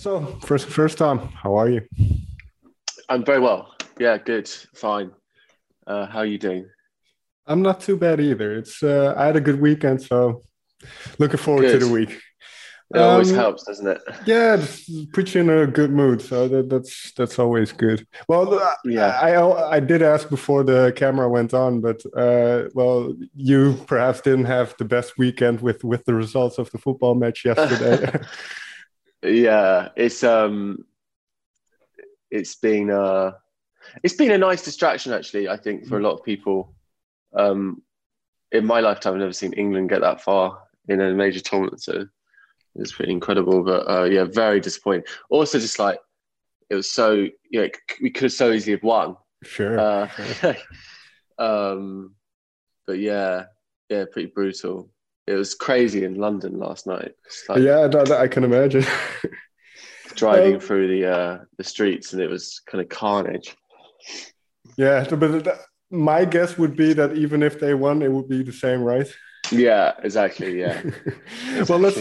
So first, first time, how are you? I'm very well. Yeah, good, fine. Uh, how are you doing? I'm not too bad either. It's uh, I had a good weekend, so looking forward Good. to the week. It always Um, helps, doesn't it? Yeah, it puts you in a good mood, so that, that's that's always good. Well, uh, Yeah. I I did ask before the camera went on, but uh, well, you perhaps didn't have the best weekend with with the results of the football match yesterday. Yeah, it's um, it's been uh, it's been a nice distraction actually. I think for a lot of people. Um, in my lifetime, I've never seen England get that far in a major tournament, so it's pretty incredible. But uh, yeah, very disappointing. Also, just like it was so, you know, we could have so easily have won. sure. Uh, um, but yeah, yeah, pretty brutal. It was crazy in London last night. Like yeah, that, I can imagine. driving Um, through the uh, the streets, and it was kind of carnage. yeah, but my guess would be that even if they won, it would be the same, right? Yeah, exactly. Yeah, well, let's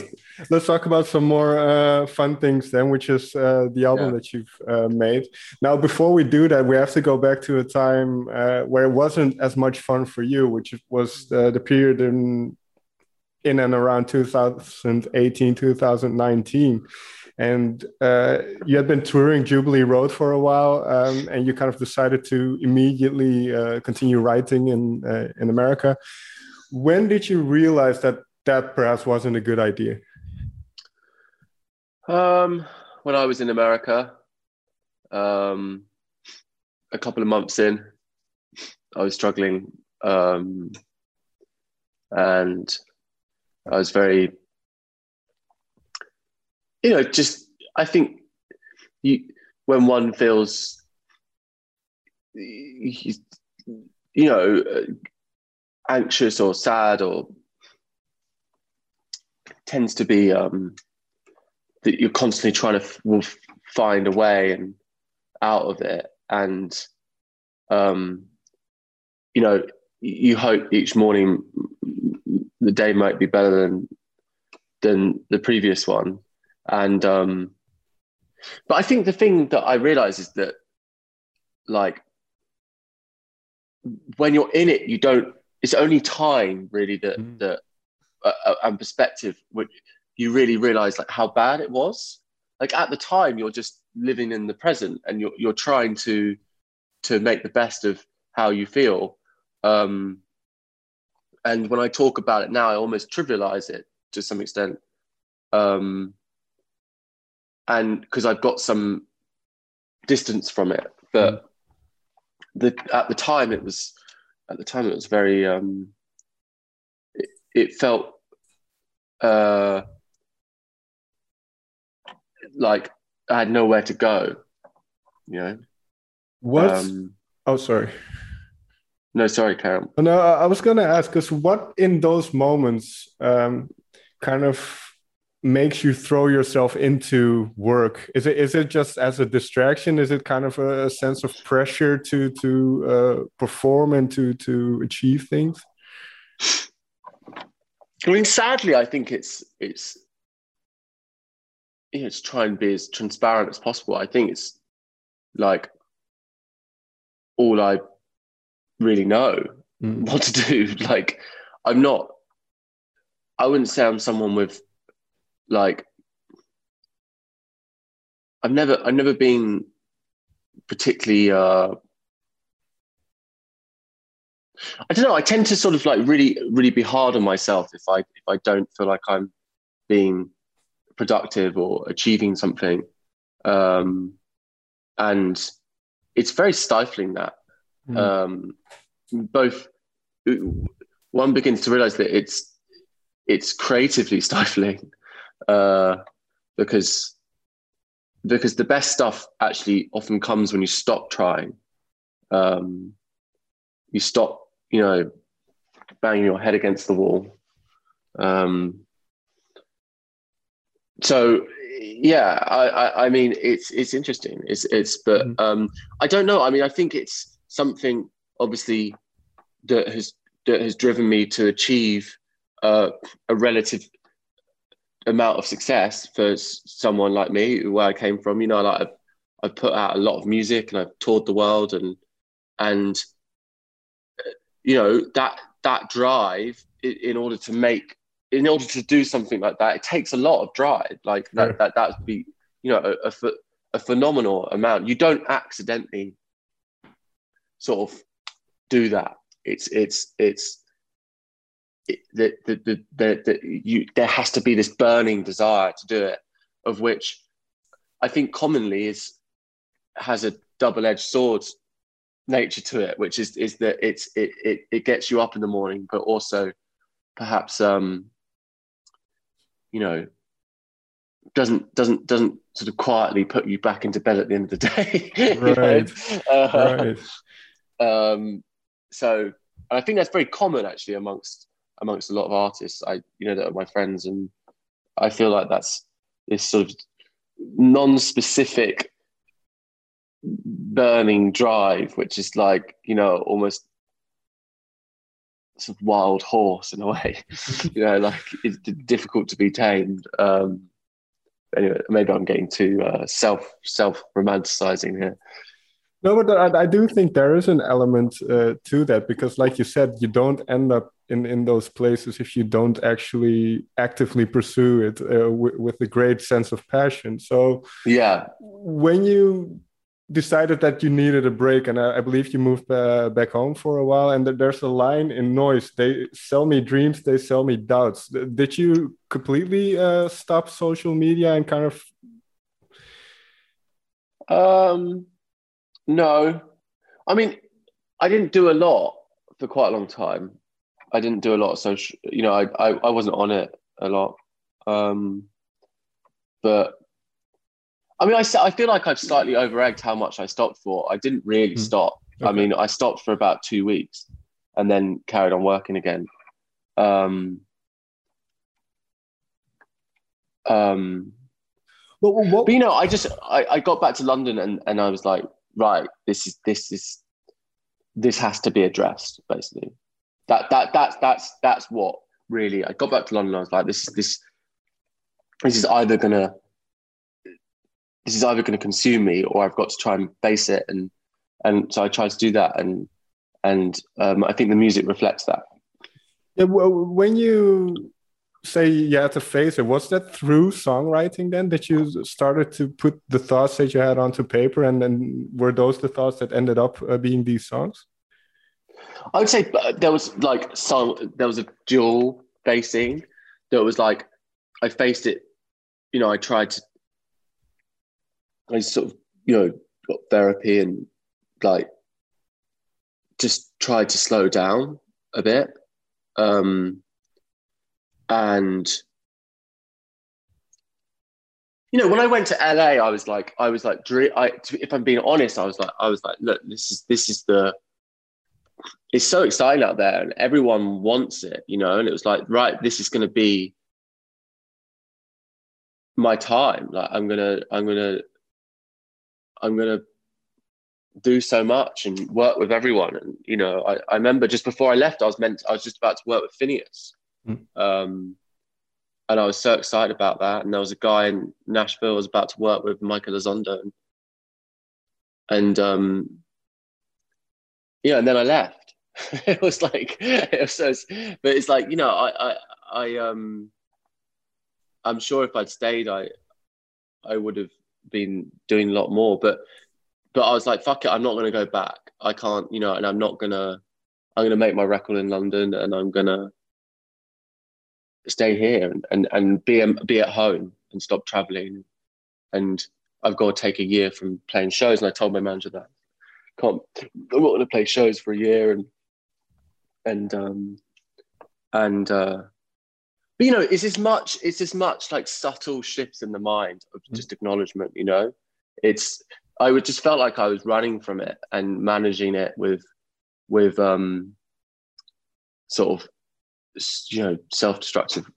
let's talk about some more uh, fun things then, which is uh, the album Yeah. that you've uh, made. Now, before we do that, we have to go back to a time uh, where it wasn't as much fun for you, which was uh, the period in in and around 2018, 2019. And uh, you had been touring Jubilee Road for a while, um, and you kind of decided to immediately uh, continue writing in uh, in America. When did you realize that that perhaps wasn't a good idea? Um, when I was in America, um, a couple of months in, I was struggling, um, and I was very, you know, just I think you when one feels, you know, anxious or sad or tends to be um, that you're constantly trying to f- find a way and out of it. And um you know you hope each morning the day might be better than than the previous one. And um but i think the thing that i realize is that like when you're in it you don't it's only time really that Mm. that uh, uh, and perspective which you really realize like how bad it was. Like at the time you're just living in the present and you're you're trying to to make the best of how you feel um and when i talk about it now i almost trivialize it to some extent um and because i've got some distance from it but the at the time it was at the time it was very um it, it felt uh like I had nowhere to go, you know. What? Um, oh, sorry. No, sorry, Karen. No, I I was going to ask because what in those moments um, kind of makes you throw yourself into work? Is it is it just as a distraction? Is it kind of a, a sense of pressure to to uh, perform and to to achieve things? I mean, sadly, I think it's it's you know, to try and be as transparent as possible. I think it's like all I really know Mm. what to do. Like, I'm not. I wouldn't say I'm someone with like. I've never I've never been particularly. uh I don't know. I tend to sort of like really, really be hard on myself if I if I don't feel like I'm being productive or achieving something, um, and it's very stifling. That Mm. um, both one begins to realize that it's it's creatively stifling uh, because because the best stuff actually often comes when you stop trying. Um, you stop, you know, banging your head against the wall. Um, so yeah, I, I, I mean, it's it's interesting. It's it's, but Mhm. um, I don't know. I mean, I think it's something obviously that has that has driven me to achieve uh, a relative amount of success for someone like me, where I came from. You know, like I've, I've put out a lot of music and I've toured the world, and and you know that that drive in order to make in order to do something like that, it takes a lot of drive. Like that, yeah. that, that would be, you know, a, a, a, phenomenal amount. You don't accidentally sort of do that. It's, it's, it's, it, the, the, the, the, the, you, there has to be this burning desire to do it, of which I think commonly is, has a double-edged sword nature to it, which is, is that it's, it, it, it gets you up in the morning, but also perhaps, um, you know, doesn't doesn't doesn't sort of quietly put you back into bed at the end of the day. right. uh, right. Um, so I think that's very common actually amongst amongst a lot of artists. I you know that are my friends, and I feel like that's this sort of non-specific burning drive, which is like you know almost sort of wild horse in a way. you know, like it's difficult to be tamed. Um, anyway, maybe I'm getting too uh, self self romanticizing here. No, but I, I, do think there is an element uh, to that because, like you said, you don't end up in, in those places if you don't actually actively pursue it uh, with a great sense of passion. So, yeah, when you decided that you needed a break and i, I believe you moved uh, back home for a while and there's a line in noise they sell me dreams they sell me doubts did you completely uh, stop social media and kind of um no i mean i didn't do a lot for quite a long time i didn't do a lot of social you know i i, I wasn't on it a lot um but I mean, I, I feel like I've slightly over-egged how much I stopped for. I didn't really mm. stop. Okay. I mean, I stopped for about two weeks and then carried on working again. Um, um, but, what, but you know, I just I, I got back to London and, and I was like, right, this is this is this has to be addressed, basically. That that that's that's that's what really I got back to London. I was like, this is this this is either gonna this is either to consume me or I've got to try and face it. And and so I tried to do that, and and um, I think the music reflects that. Yeah, well, when you say you had to face it, was that through songwriting then that you started to put the thoughts that you had onto paper, and then were those the thoughts that ended up uh, being these songs? I would say uh, there was like some there was a dual facing. There was like I faced it. You know, I tried to I sort of, you know, got therapy and like just tried to slow down a bit. Um, and you know, when I went to LA, I was like, I was like, I, if I'm being honest, I was like, I was like, look, this is this is the, it's so exciting out there, and everyone wants it, you know. And it was like, right, this is going to be my time. Like, I'm gonna, I'm gonna I'm to do so much and work with everyone. And, you know, I, I remember just before I left, I was meant, I was just about to work with Finneas. Mm. Um, and I was so excited about that. And there was a guy in Nashville I was about to work with, Michael Elizondo. And, um, yeah, and then I left. it was like, it was so, but it's like, you know, I, I, I, um, I'm sure if I'd stayed, I, I would have been doing a lot more. But but I was like, fuck it, I'm not gonna go back. I can't, you know, and I'm not gonna I'm gonna make my record in London and I'm gonna stay here and, and, and be be at home and stop traveling. And I've got to take a year from playing shows. And I told my manager that can't I'm not gonna play shows for a year and and um and uh but you know, it's as much it's as much like subtle shifts in the mind of mm. just acknowledgement. You know, it's I would just felt like I was running from it and managing it with with um sort of you know self-destructive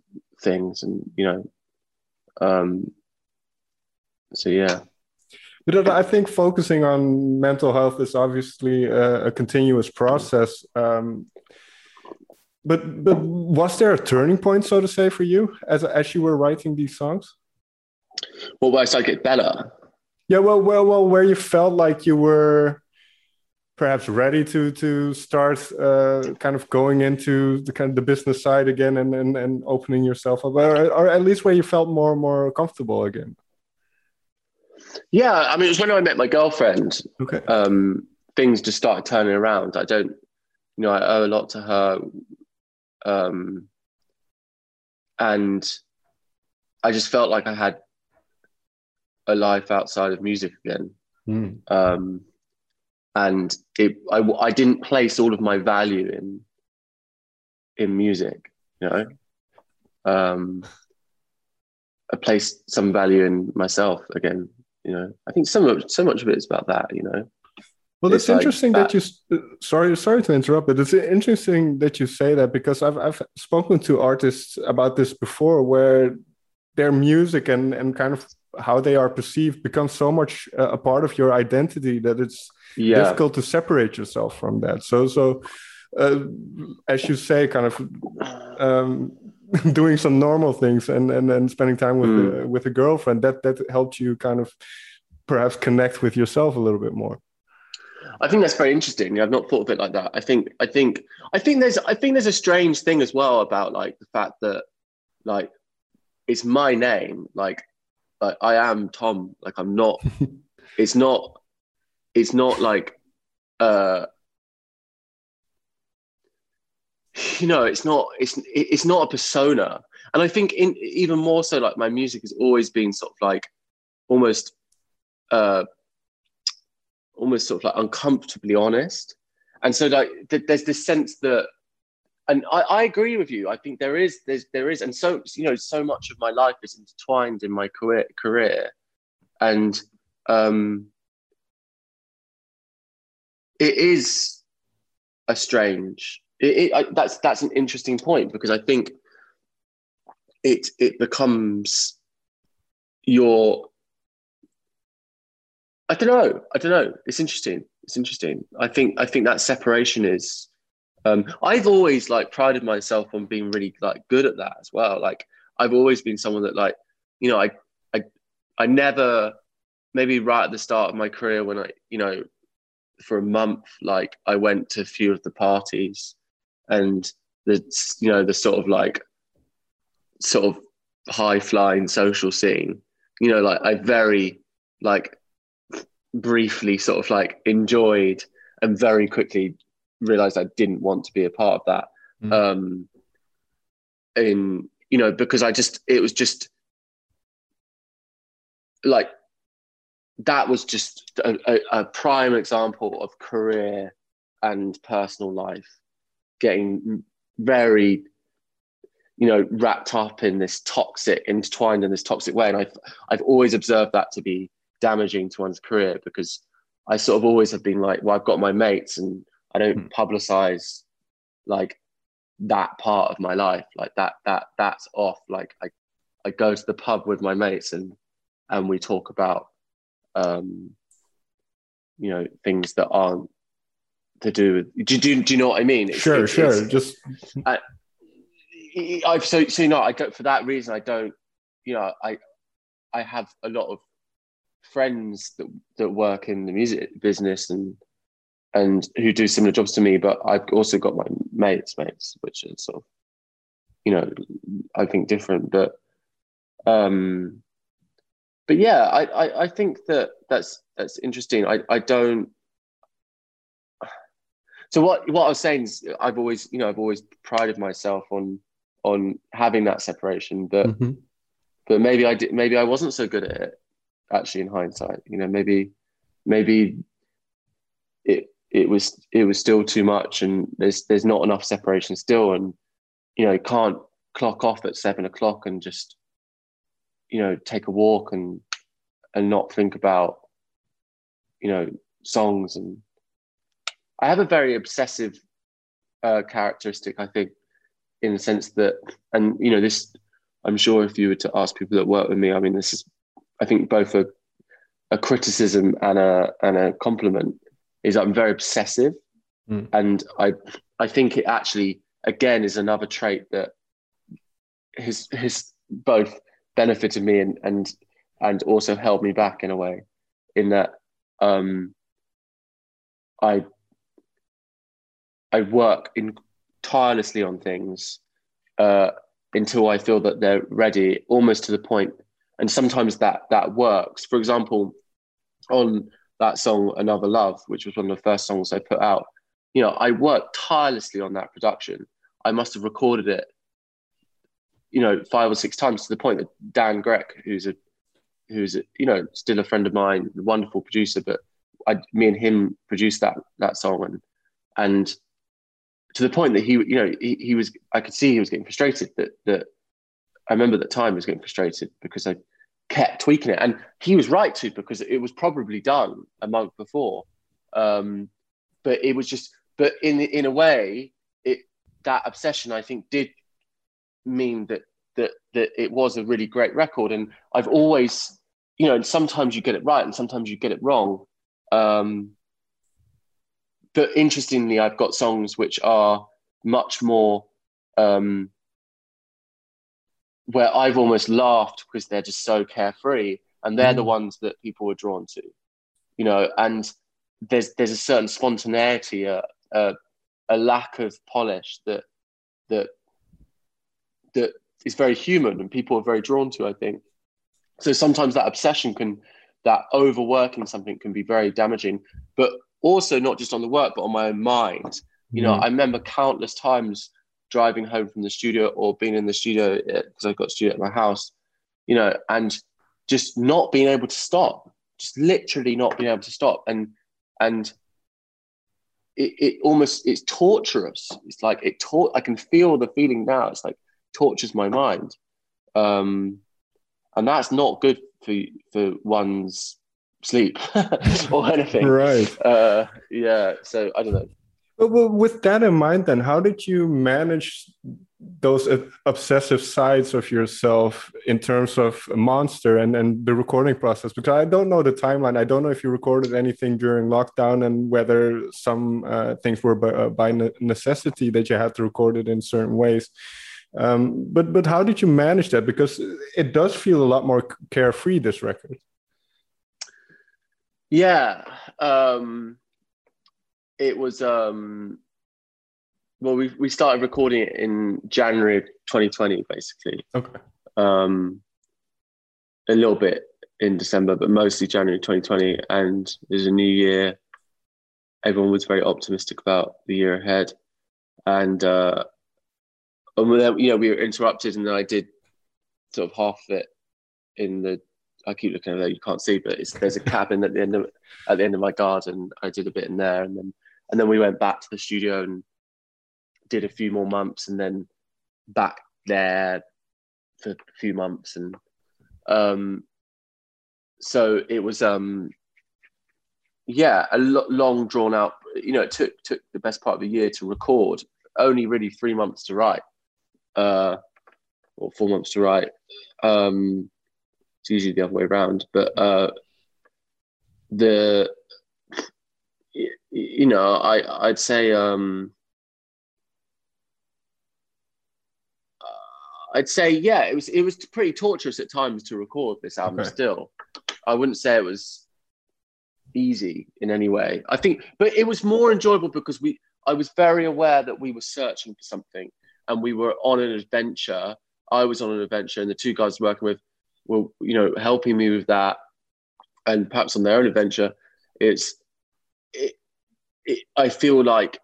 things and you know um so yeah but I think focusing on mental health is obviously a, a continuous process. Um, but but was there a turning point, so to say, for you as as you were writing these songs? Well, where I started to get better. Yeah, well, well, well, where you felt like you were perhaps ready to to start uh, kind of going into the kind of the business side again and and, and opening yourself up, or, or at least where you felt more more comfortable again. Yeah, I mean, it was when I met my girlfriend. Okay. Um, things just started turning around. I don't, you know, I owe a lot to her. Um, and I just felt like I had a life outside of music again. Mm. Um, and it, I, I didn't place all of my value in, in music, you know. Um, I placed some value in myself again, you know. I think so much, so much of it is about that, you know. Well, it's, it's interesting like that. that. you. Sorry, sorry to interrupt, but it's interesting that you say that because I've I've spoken to artists about this before, where their music and and kind of how they are perceived becomes so much a part of your identity that it's yeah. difficult to separate yourself from that. So so. Uh, as you say, kind of um, doing some normal things and and, and spending time with mm. a, with a girlfriend that that helped you kind of perhaps connect with yourself a little bit more. I think that's very interesting. I've not thought of it like that. I think I think I think there's I think there's a strange thing as well about like the fact that like it's my name. Like like I am Tom. Like I'm not it's not it's not like uh you know it's not it's it's not a persona and i think in even more so like my music has always been sort of like almost uh almost sort of like uncomfortably honest. And so like th- there's this sense that and I, I, agree with you. I think there is, there's, there is, and so you know, so much of my life is intertwined in my career, career, and um, it is a strange. It, it, I, that's that's an interesting point because I think it it becomes your I don't know. I don't know. It's interesting. It's interesting. I think I think that separation is. Um, I've always like prided myself on being really like good at that as well. Like I've always been someone that like, you know, I I I never maybe right at the start of my career when I you know for a month like I went to a few of the parties and the you know the sort of like sort of high flying social scene. You know, like I very like briefly sort of like enjoyed and very quickly realized I didn't want to be a part of that. Mm. Um, in you know because I just it was just like that was just a, a, a prime example of career and personal life getting very you know wrapped up in this toxic intertwined in this toxic way and i've i've always observed that to be damaging to one's career because I sort of always have been like, well, I've got my mates and I don't mm. publicize like that part of my life. Like that, that, that's off. Like I, I go to the pub with my mates and, and we talk about, um, you know, things that aren't to do with, do, do, do you know what I mean? It's, sure, it's, sure. It's, Just, I, I've so, so, you know, I go for that reason, I don't, you know, I, I have a lot of friends that, that work in the music business and and who do similar jobs to me, but I've also got my mates, mates, which are sort of, you know, I think different. But um but yeah, I, I, I think that that's that's interesting. I, I don't so what what I was saying is I've always, you know, I've always prided myself on on having that separation, but mm-hmm. but maybe I did maybe I wasn't so good at it actually in hindsight you know maybe maybe it it was it was still too much and there's there's not enough separation still and you know you can't clock off at seven o'clock and just you know take a walk and and not think about you know songs and i have a very obsessive uh, characteristic i think in the sense that and you know this i'm sure if you were to ask people that work with me i mean this is I think both a, a criticism and a and a compliment is I'm very obsessive, mm. and I I think it actually again is another trait that his his both benefited me and and and also held me back in a way in that um I I work in tirelessly on things uh, until I feel that they're ready, almost to the point. And sometimes that that works. For example, on that song "Another Love," which was one of the first songs I put out, you know, I worked tirelessly on that production. I must have recorded it, you know, five or six times to the point that Dan Grech, who's a who's a, you know still a friend of mine, wonderful producer, but I, me and him produced that that song, and and to the point that he, you know, he, he was, I could see he was getting frustrated that, that I remember that time was getting frustrated because I kept tweaking it. And he was right to, because it was probably done a month before. Um, but it was just, but in, in a way, it, that obsession, I think did mean that, that, that it was a really great record. And I've always, you know, and sometimes you get it right and sometimes you get it wrong. Um, but interestingly, I've got songs which are much more um, where I've almost laughed because they're just so carefree, and they're mm. the ones that people are drawn to, you know. And there's there's a certain spontaneity, a, a, a lack of polish that that that is very human, and people are very drawn to. I think so. Sometimes that obsession can, that overworking something can be very damaging, but also not just on the work but on my own mind you know mm. i remember countless times driving home from the studio or being in the studio because uh, i've got a studio at my house you know and just not being able to stop just literally not being able to stop and and it, it almost it's torturous it's like it taught i can feel the feeling now it's like tortures my mind um and that's not good for for one's sleep or anything. Right. Uh, yeah. So I don't know. Well, with that in mind, then, how did you manage those obsessive sides of yourself in terms of a Monster and, and the recording process? Because I don't know the timeline. I don't know if you recorded anything during lockdown and whether some uh, things were by, uh, by, necessity that you had to record it in certain ways. Um, but but how did you manage that? Because it does feel a lot more carefree. This record. Yeah. Um, it was, um, well, we, we started recording it in January 2020, basically. Okay. Um, a little bit in December, but mostly January 2020. And there's a new year. Everyone was very optimistic about the year ahead. And, uh, and then, you know, we were interrupted, and then I did sort of half of it in the I keep looking at there. You can't see, but there's a cabin at the end of at the end of my garden. I did a bit in there, and then and then we went back to the studio and did a few more months, and then back there for a few months, and um, so it was um, yeah, a lo- long drawn out. You know, it took took the best part of a year to record. Only really three months to write, uh, or four months to write. Um, it's usually the other way around. But uh, the you know, I I'd say um, I'd say yeah, it was it was pretty torturous at times to record this album. Okay. Still, I wouldn't say it was easy in any way. I think, but it was more enjoyable because we I was very aware that we were searching for something and we were on an adventure. I was on an adventure, and the two guys working with were you know helping me with that, and perhaps on their own adventure, it's it, it, I feel like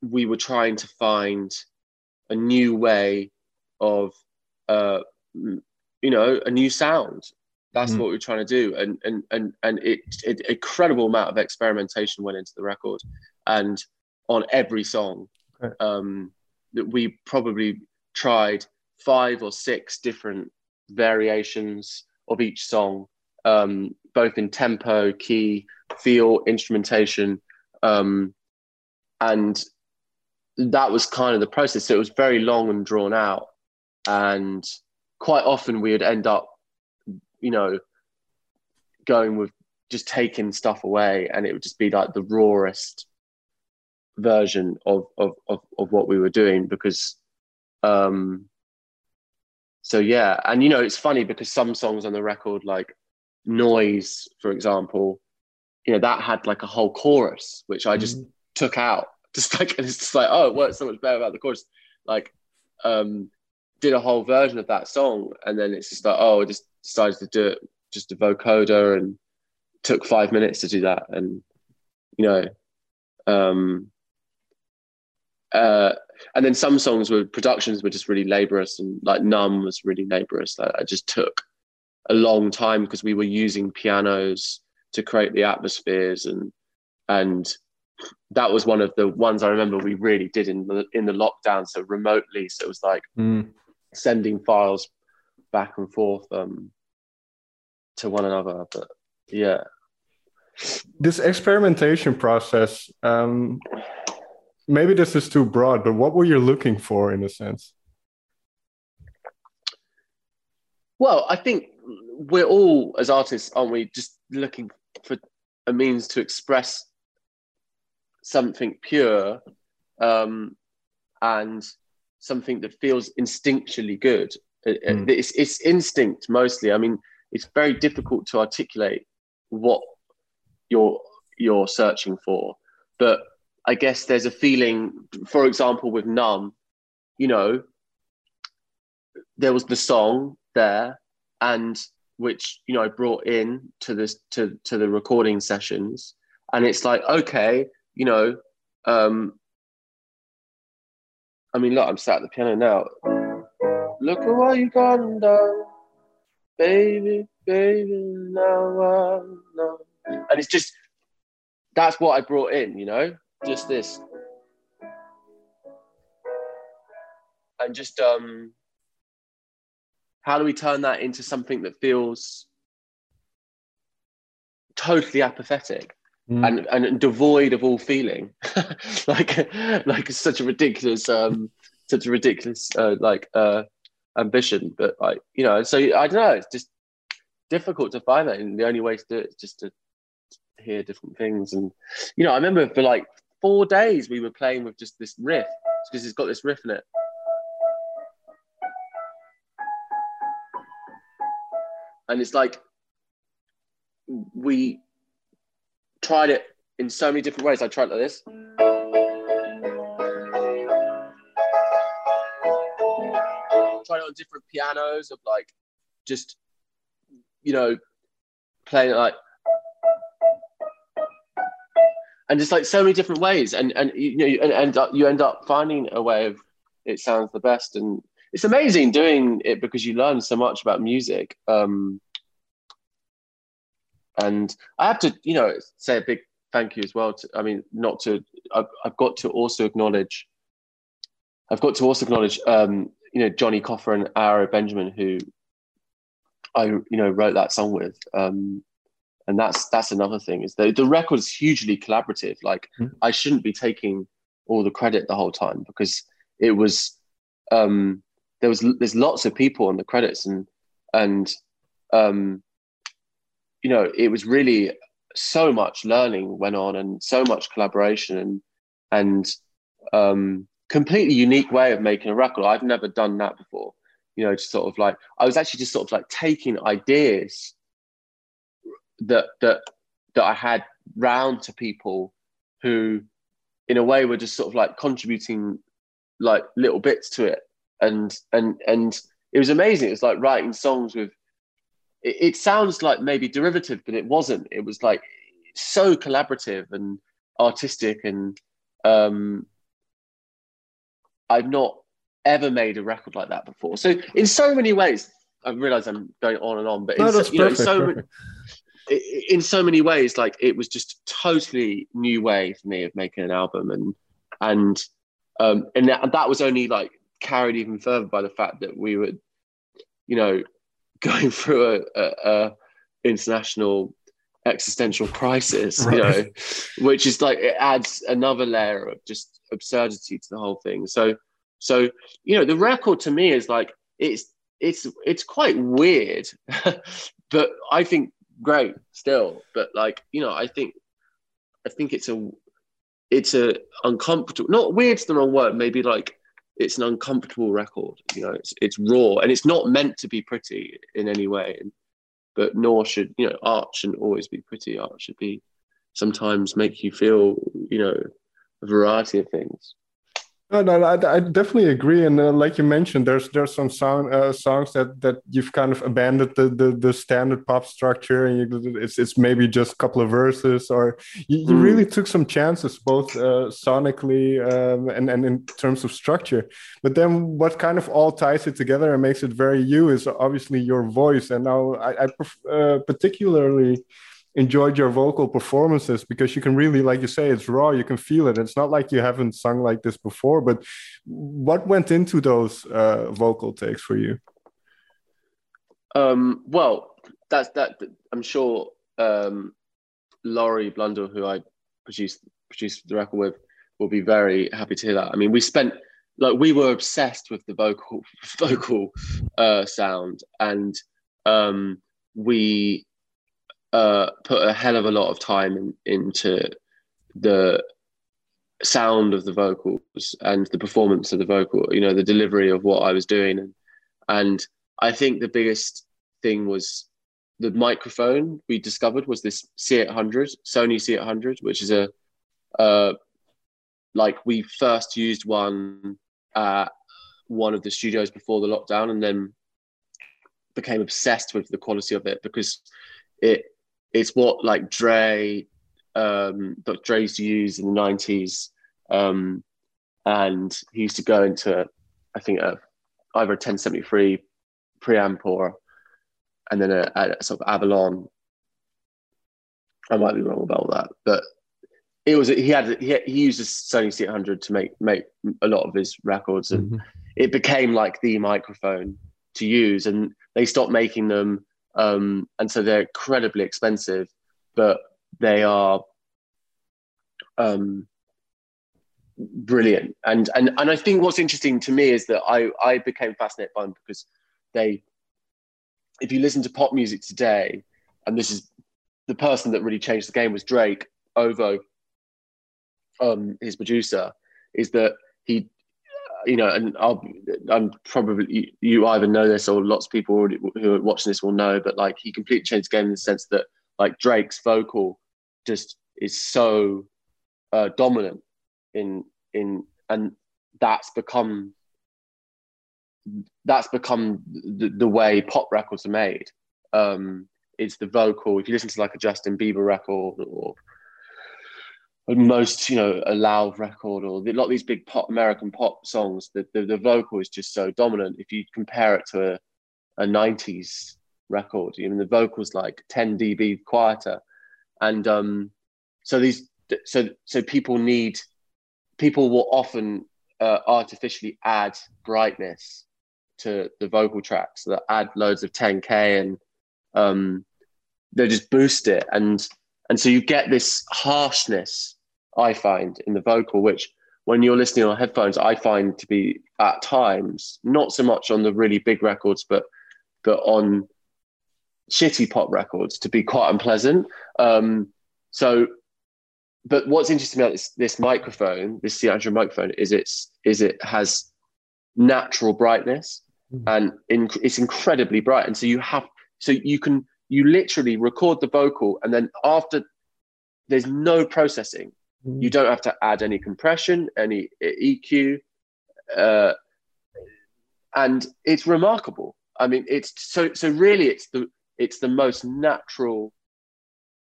we were trying to find a new way of uh, you know a new sound that's mm. what we are trying to do and and and and it, it incredible amount of experimentation went into the record and on every song okay. um that we probably tried five or six different variations of each song, um, both in tempo, key, feel, instrumentation. Um, and that was kind of the process. So it was very long and drawn out. And quite often we would end up, you know, going with just taking stuff away and it would just be like the rawest version of of of, of what we were doing because um so yeah. And you know it's funny because some songs on the record like noise for example you know that had like a whole chorus which i just mm. took out. Just like it's just like oh it works so much better about the chorus. Like um did a whole version of that song and then it's just like oh I just decided to do it just a vocoder and took five minutes to do that. And you know um uh and then some songs were productions were just really laborious and like numb was really laborious. Like i just took a long time because we were using pianos to create the atmospheres and and that was one of the ones i remember we really did in the in the lockdown so remotely. So it was like mm. sending files back and forth um to one another but yeah. This experimentation process um maybe this is too broad, but what were you looking for in a sense? Well, I think we're all, as artists, aren't we, just looking for a means to express something pure um, and something that feels instinctually good. Mm. It's, it's instinct mostly. I mean, it's very difficult to articulate what you're you're searching for, but I guess there's a feeling, for example, with Numb, you know, there was the song there, and which you know I brought in to this to to the recording sessions, and it's like okay, you know, um, I mean, look, I'm sat at the piano now. Look at what you gone done, baby, baby. Now I know, and it's just that's what I brought in, you know just this. And just um, how do we turn that into something that feels totally apathetic mm. and, and devoid of all feeling? like like such a ridiculous um, such a ridiculous uh, like uh, ambition, but like you know, so I don't know. It's just difficult to find that, and the only way to do it is just to hear different things. And you know, I remember for like four days we were playing with just this riff because it's got this riff in it. And it's like we tried it in so many different ways. I tried like this. Tried it on different pianos of like just, you know, playing like and it's like so many different ways. And and you know you end up you end up finding a way of it sounds the best. And it's amazing doing it because you learn so much about music um and i have to you know say a big thank you as well to, i mean not to I've, I've got to also acknowledge i've got to also acknowledge um you know johnny coffer and benjamin who i you know wrote that song with. Um and that's that's another thing is the the record is hugely collaborative like mm-hmm. i shouldn't be taking all the credit the whole time because it was um there was there's lots of people on the credits and and um you know it was really so much learning went on and so much collaboration and and um completely unique way of making a record i've never done that before you know just sort of like i was actually just sort of like taking ideas that that that I had round to people who, in a way, were just sort of like contributing like little bits to it, and and and it was amazing. It was like writing songs with. It, it sounds like maybe derivative, but it wasn't. It was like so collaborative and artistic, and um, I've not ever made a record like that before. So in so many ways, I realize I'm going on and on, but no, in, you know, so many, in so many ways, like it was just a totally new way for me of making an album, and and um, and that, that was only like carried even further by the fact that we were, you know, going through a, a, a international existential crisis, right. you know, which is like it adds another layer of just absurdity to the whole thing. So, so you know, the record to me is like it's it's it's quite weird, but I think great still but like you know i think i think it's a it's a uncomfortable. Not weird's the wrong word. Maybe like it's an uncomfortable record. You know, it's it's raw and it's not meant to be pretty in any way. But nor should you know art shouldn't always be pretty. Art should be sometimes make you feel you know a variety of things. No, no, I, I definitely agree. And uh, like you mentioned, there's there's some song, uh, songs that that you've kind of abandoned the the, the standard pop structure, and you, it's it's maybe just a couple of verses, or you, you mm. really took some chances, both uh, sonically um, and and in terms of structure. But then, what kind of all ties it together and makes it very you is obviously your voice. And now I, I uh, particularly enjoyed your vocal performances because you can really like you say it's raw you can feel it. It's not like you haven't sung like this before but what went into those uh, vocal takes for you? Um, well that's that i'm sure um, laurie blundell who i produced produced the record with will be very happy to hear that. I mean we spent like we were obsessed with the vocal vocal uh, sound and um, we uh, put a hell of a lot of time in, into the sound of the vocals and the performance of the vocal you know the delivery of what i was doing. And and i think the biggest thing was the microphone we discovered was this c800 sony c800 which is a uh like we first used one at one of the studios before the lockdown and then became obsessed with the quality of it because it it's what like Dre, um, Dr. Dre used to use in the nineties, um, and he used to go into, I think, a, either a 1073 preamp or, and then a, a sort of Avalon. I might be wrong about that, but it was he had he, he used a Sony C800 to make make a lot of his records, and mm-hmm. it became like the microphone to use. And they stopped making them um, and so they're incredibly expensive, but they are um, brilliant. And and and I think what's interesting to me is that I I became fascinated by them because they, if you listen to pop music today, and this is the person that really changed the game was Drake Ovo, um, his producer, is that he you know, and I'll, I'm probably you either know this or lots of people already, who are watching this will know, but like he completely changed the game in the sense that like Drake's vocal just is so uh, dominant in in and that's become that's become the, the way pop records are made. Um, it's the vocal. If you listen to like a Justin Bieber record or most you know a loud record or a lot of these big pop American pop songs, the, the, the vocal is just so dominant. If you compare it to a, a 90s record, know the vocal's like 10 dB quieter, and um, so these so so people need people will often uh, artificially add brightness to the vocal tracks that add loads of 10k and um, they just boost it and and so you get this harshness, I find, in the vocal, which when you're listening on headphones, I find to be at times, not so much on the really big records, but but on shitty pop records to be quite unpleasant. Um, so, but what's interesting about this, this microphone, this C800 microphone, is it's is it has natural brightness mm-hmm. and in, it's incredibly bright, and so you have so you can you literally record the vocal and then after there's no processing. You don't have to add any compression any eq uh, and it's remarkable. I mean it's so so really it's the it's the most natural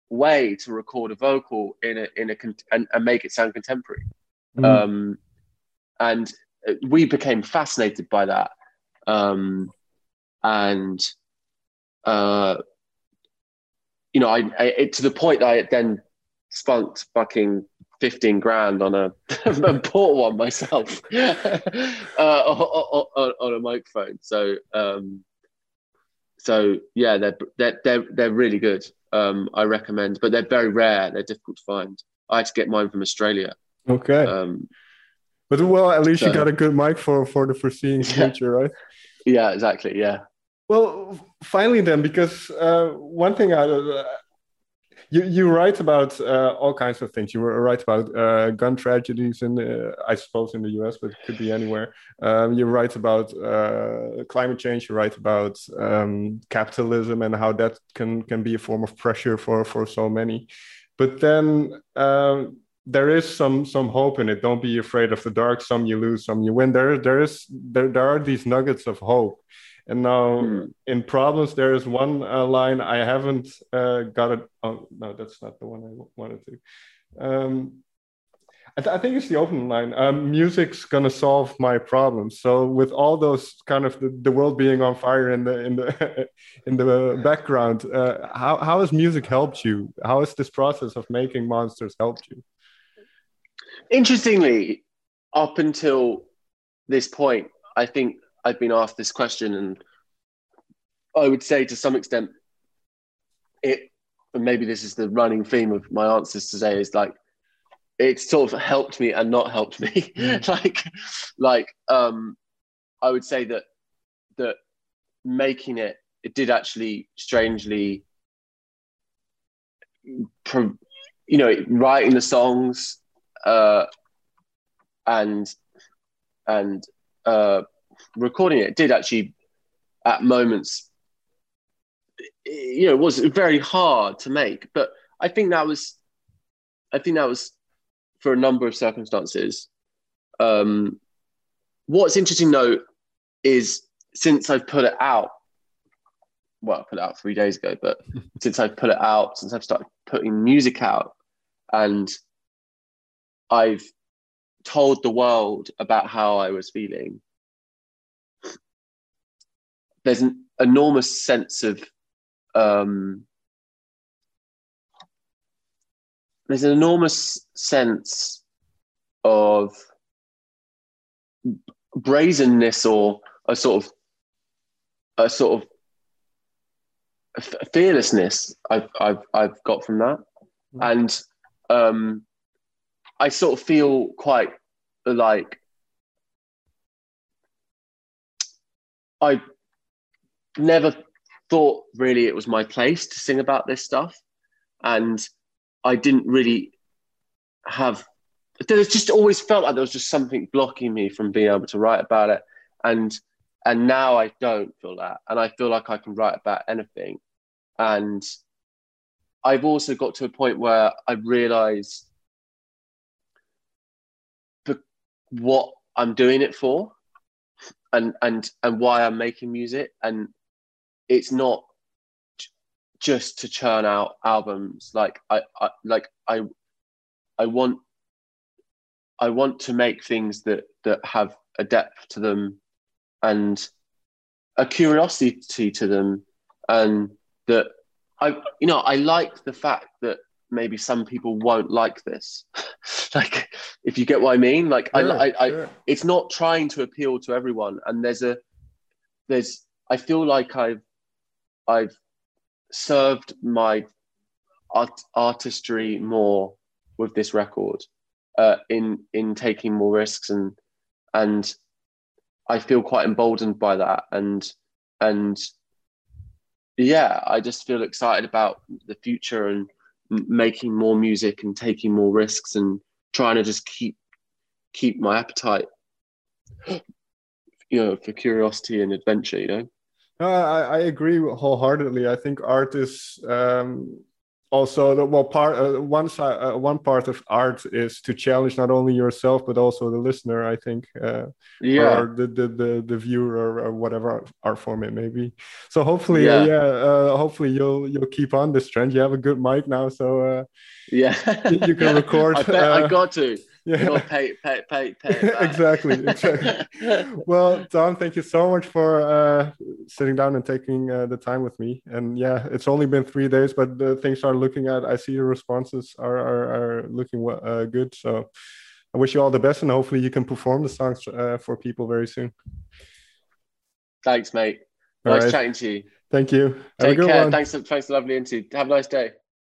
way to record a vocal in a in a and, and make it sound contemporary. Mm. um and we became fascinated by that. Um and uh you know, I, I it, to the point that I then spunked fucking 15 grand on a and bought one myself uh, on, on, on, a microphone. So, um, so yeah, they're, they're, they're, they're really good. Um, I recommend, but they're very rare. They're difficult to find. I had to get mine from Australia. Okay. Um, but well, at least so, you got a good mic for, for the foreseeing future, yeah. right? Yeah, exactly. Yeah. Well, finally, then, because uh, one thing I, uh, you you write about uh, all kinds of things. You write about uh, gun tragedies in, uh, I suppose, in the U.S., but it could be anywhere. Um, you write about uh, climate change. You write about um, capitalism and how that can can be a form of pressure for for so many. But then um, there is some some hope in it. Don't be afraid of the dark. Some you lose, some you win. There there is there there are these nuggets of hope. And now hmm. in problems, there is one uh, line I haven't uh, got it. Oh no, that's not the one I wanted to. Um, I, th- I, think it's the open line. Um, music's gonna solve my problems. So with all those kind of the, the world being on fire in the in the in the background, uh, how how has music helped you? How has this process of making monsters helped you? Interestingly, up until this point, I think I've been asked this question, and I would say to some extent, it. And maybe this is the running theme of my answers today. Is like it's sort of helped me and not helped me. Like, like um, I would say that that making it, it did actually strangely, you know, writing the songs uh, and and uh, recording it did actually at moments you know was very hard to make but i think that was i think that was for a number of circumstances. Um what's interesting though is since i've put it out well i put it out three days ago but since i've put it out since i've started putting music out and i've told the world about how i was feeling there's an enormous sense of um, there's an enormous sense of brazenness or a sort of a sort of fearlessness I've I've I've got from that, mm. and um, I sort of feel quite like I never thought really it was my place to sing about this stuff. And I didn't really have, there's just always felt like there was just something blocking me from being able to write about it. And, and now I don't feel that. And I feel like I can write about anything. And I've also got to a point where I realize what I'm doing it for and and and why I'm making music and it's not just to churn out albums. Like I, I like i i want i want to make things that that have a depth to them and a curiosity to them and that i you know i like the fact that maybe some people won't like this. Like if you get what i mean like sure, I, I, sure. I it's not trying to appeal to everyone. And there's a there's i feel like i've I've served my art, artistry more with this record uh, in in taking more risks and and I feel quite emboldened by that. And and yeah I just feel excited about the future and making more music and taking more risks and trying to just keep keep my appetite you know for curiosity and adventure you know no, I, I agree wholeheartedly. I think art is um, also the well part. Uh, one side, uh, one part of art is to challenge not only yourself but also the listener. I think, uh, yeah, or the the the, the viewer or, or, whatever art form it may be. So hopefully, yeah, yeah uh, hopefully you'll you'll keep on this trend. You have a good mic now, so uh, yeah, you, can record. I, I uh, got to yeah. pay, pay, pay, pay exactly, exactly. well, Tom, thank you so much for uh, sitting down and taking uh, the time with me. And yeah, it's only been three days, but the things are looking at. I see your responses are are, are looking uh, good. So I wish you all the best, and hopefully you can perform the songs uh, for people very soon. Thanks, mate. Nice right. chatting to you. Thank you. Take care. One. Thanks, thanks, lovely interview. Have a nice day.